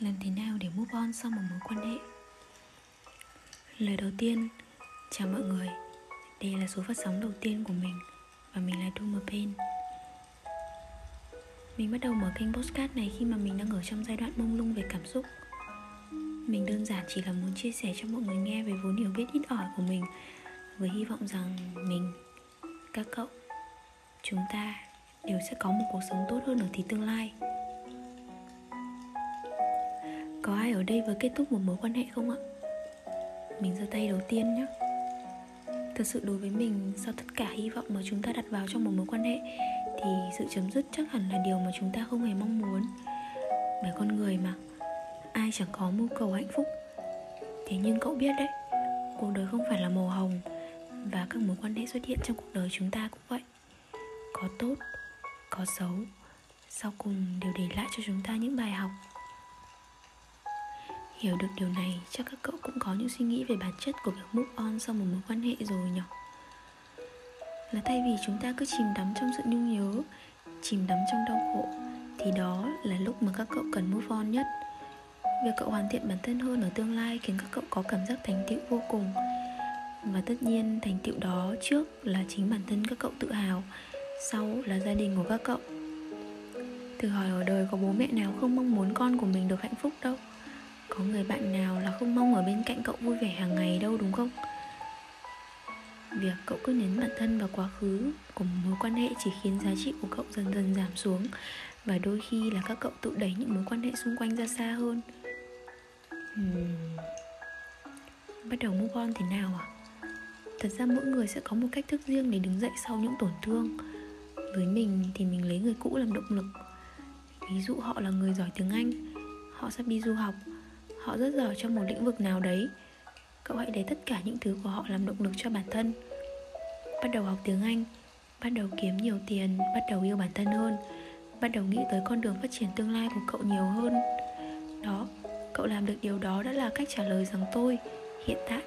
làm thế nào để move on sau một mối quan hệ? Lời đầu tiên, chào mọi người. Đây là số phát sóng đầu tiên của mình và mình là Duma Pain mình bắt đầu mở kênh postcard này khi mà mình đang ở trong giai đoạn mông lung về cảm xúc. Mình đơn giản chỉ là muốn chia sẻ cho mọi người nghe về vốn hiểu biết ít ỏi của mình với hy vọng rằng mình, các cậu, chúng ta đều sẽ có một cuộc sống tốt hơn ở thì tương lai có ai ở đây vừa kết thúc một mối quan hệ không ạ? Mình giơ tay đầu tiên nhé thật sự đối với mình, sau tất cả hy vọng mà chúng ta đặt vào trong một mối quan hệ, thì sự chấm dứt chắc hẳn là điều mà chúng ta không hề mong muốn. Bởi con người mà, ai chẳng có mưu cầu hạnh phúc. Thế nhưng cậu biết đấy, cuộc đời không phải là màu hồng và các mối quan hệ xuất hiện trong cuộc đời chúng ta cũng vậy. Có tốt, có xấu, sau cùng đều để lại cho chúng ta những bài học hiểu được điều này, chắc các cậu cũng có những suy nghĩ về bản chất của việc move on sau một mối quan hệ rồi nhỉ? Là thay vì chúng ta cứ chìm đắm trong sự nhung nhớ, chìm đắm trong đau khổ, thì đó là lúc mà các cậu cần move on nhất. Việc cậu hoàn thiện bản thân hơn ở tương lai khiến các cậu có cảm giác thành tựu vô cùng. Và tất nhiên, thành tựu đó trước là chính bản thân các cậu tự hào, sau là gia đình của các cậu. Thử hỏi ở đời có bố mẹ nào không mong muốn con của mình được hạnh phúc đâu? Có người bạn nào là không mong ở bên cạnh cậu vui vẻ hàng ngày đâu, đúng không? Việc cậu cứ nhấn bản thân vào quá khứ của một mối quan hệ chỉ khiến giá trị của cậu dần dần giảm xuống, và đôi khi là các cậu tự đẩy những mối quan hệ xung quanh ra xa hơn. Hmm. bắt đầu move on thế nào à? Thật ra mỗi người sẽ có một cách thức riêng để đứng dậy sau những tổn thương. Với mình thì mình lấy người cũ làm động lực. Ví dụ họ là người giỏi tiếng anh, họ sắp đi du học họ rất giỏi trong một lĩnh vực nào đấy. Cậu hãy lấy tất cả những thứ của họ làm động lực cho bản thân. Bắt đầu học tiếng anh, bắt đầu kiếm nhiều tiền, bắt đầu yêu bản thân hơn, bắt đầu nghĩ tới con đường phát triển tương lai của cậu nhiều hơn. Đó, cậu làm được điều đó đã là cách trả lời rằng tôi, hiện tại,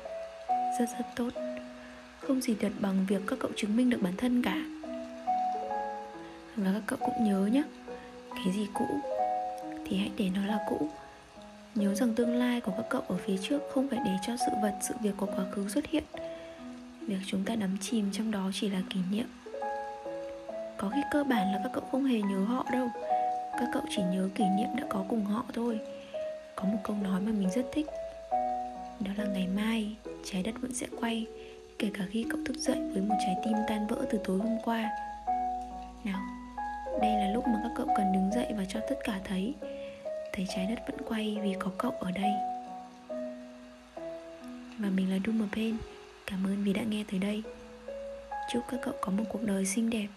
rất rất tốt. Không gì tuyệt bằng việc các cậu chứng minh được bản thân cả. Và các cậu cũng nhớ nhé, cái gì cũ thì hãy để nó là cũ nhớ rằng tương lai của các cậu ở phía trước không phải để cho sự vật, sự việc của quá khứ xuất hiện. Việc chúng ta đắm chìm trong đó chỉ là kỷ niệm. Có khi cơ bản là các cậu không hề nhớ họ đâu. Các cậu chỉ nhớ kỷ niệm đã có cùng họ thôi. Có một câu nói mà mình rất thích. Đó là ngày mai, trái đất vẫn sẽ quay kể cả khi cậu thức dậy với một trái tim tan vỡ từ tối hôm qua. Nào, đây là lúc mà các cậu cần đứng dậy và cho tất cả thấy thấy trái đất vẫn quay vì có cậu ở đây. Và mình là Duma Pain cảm ơn vì đã nghe tới đây. Chúc các cậu có một cuộc đời xinh đẹp.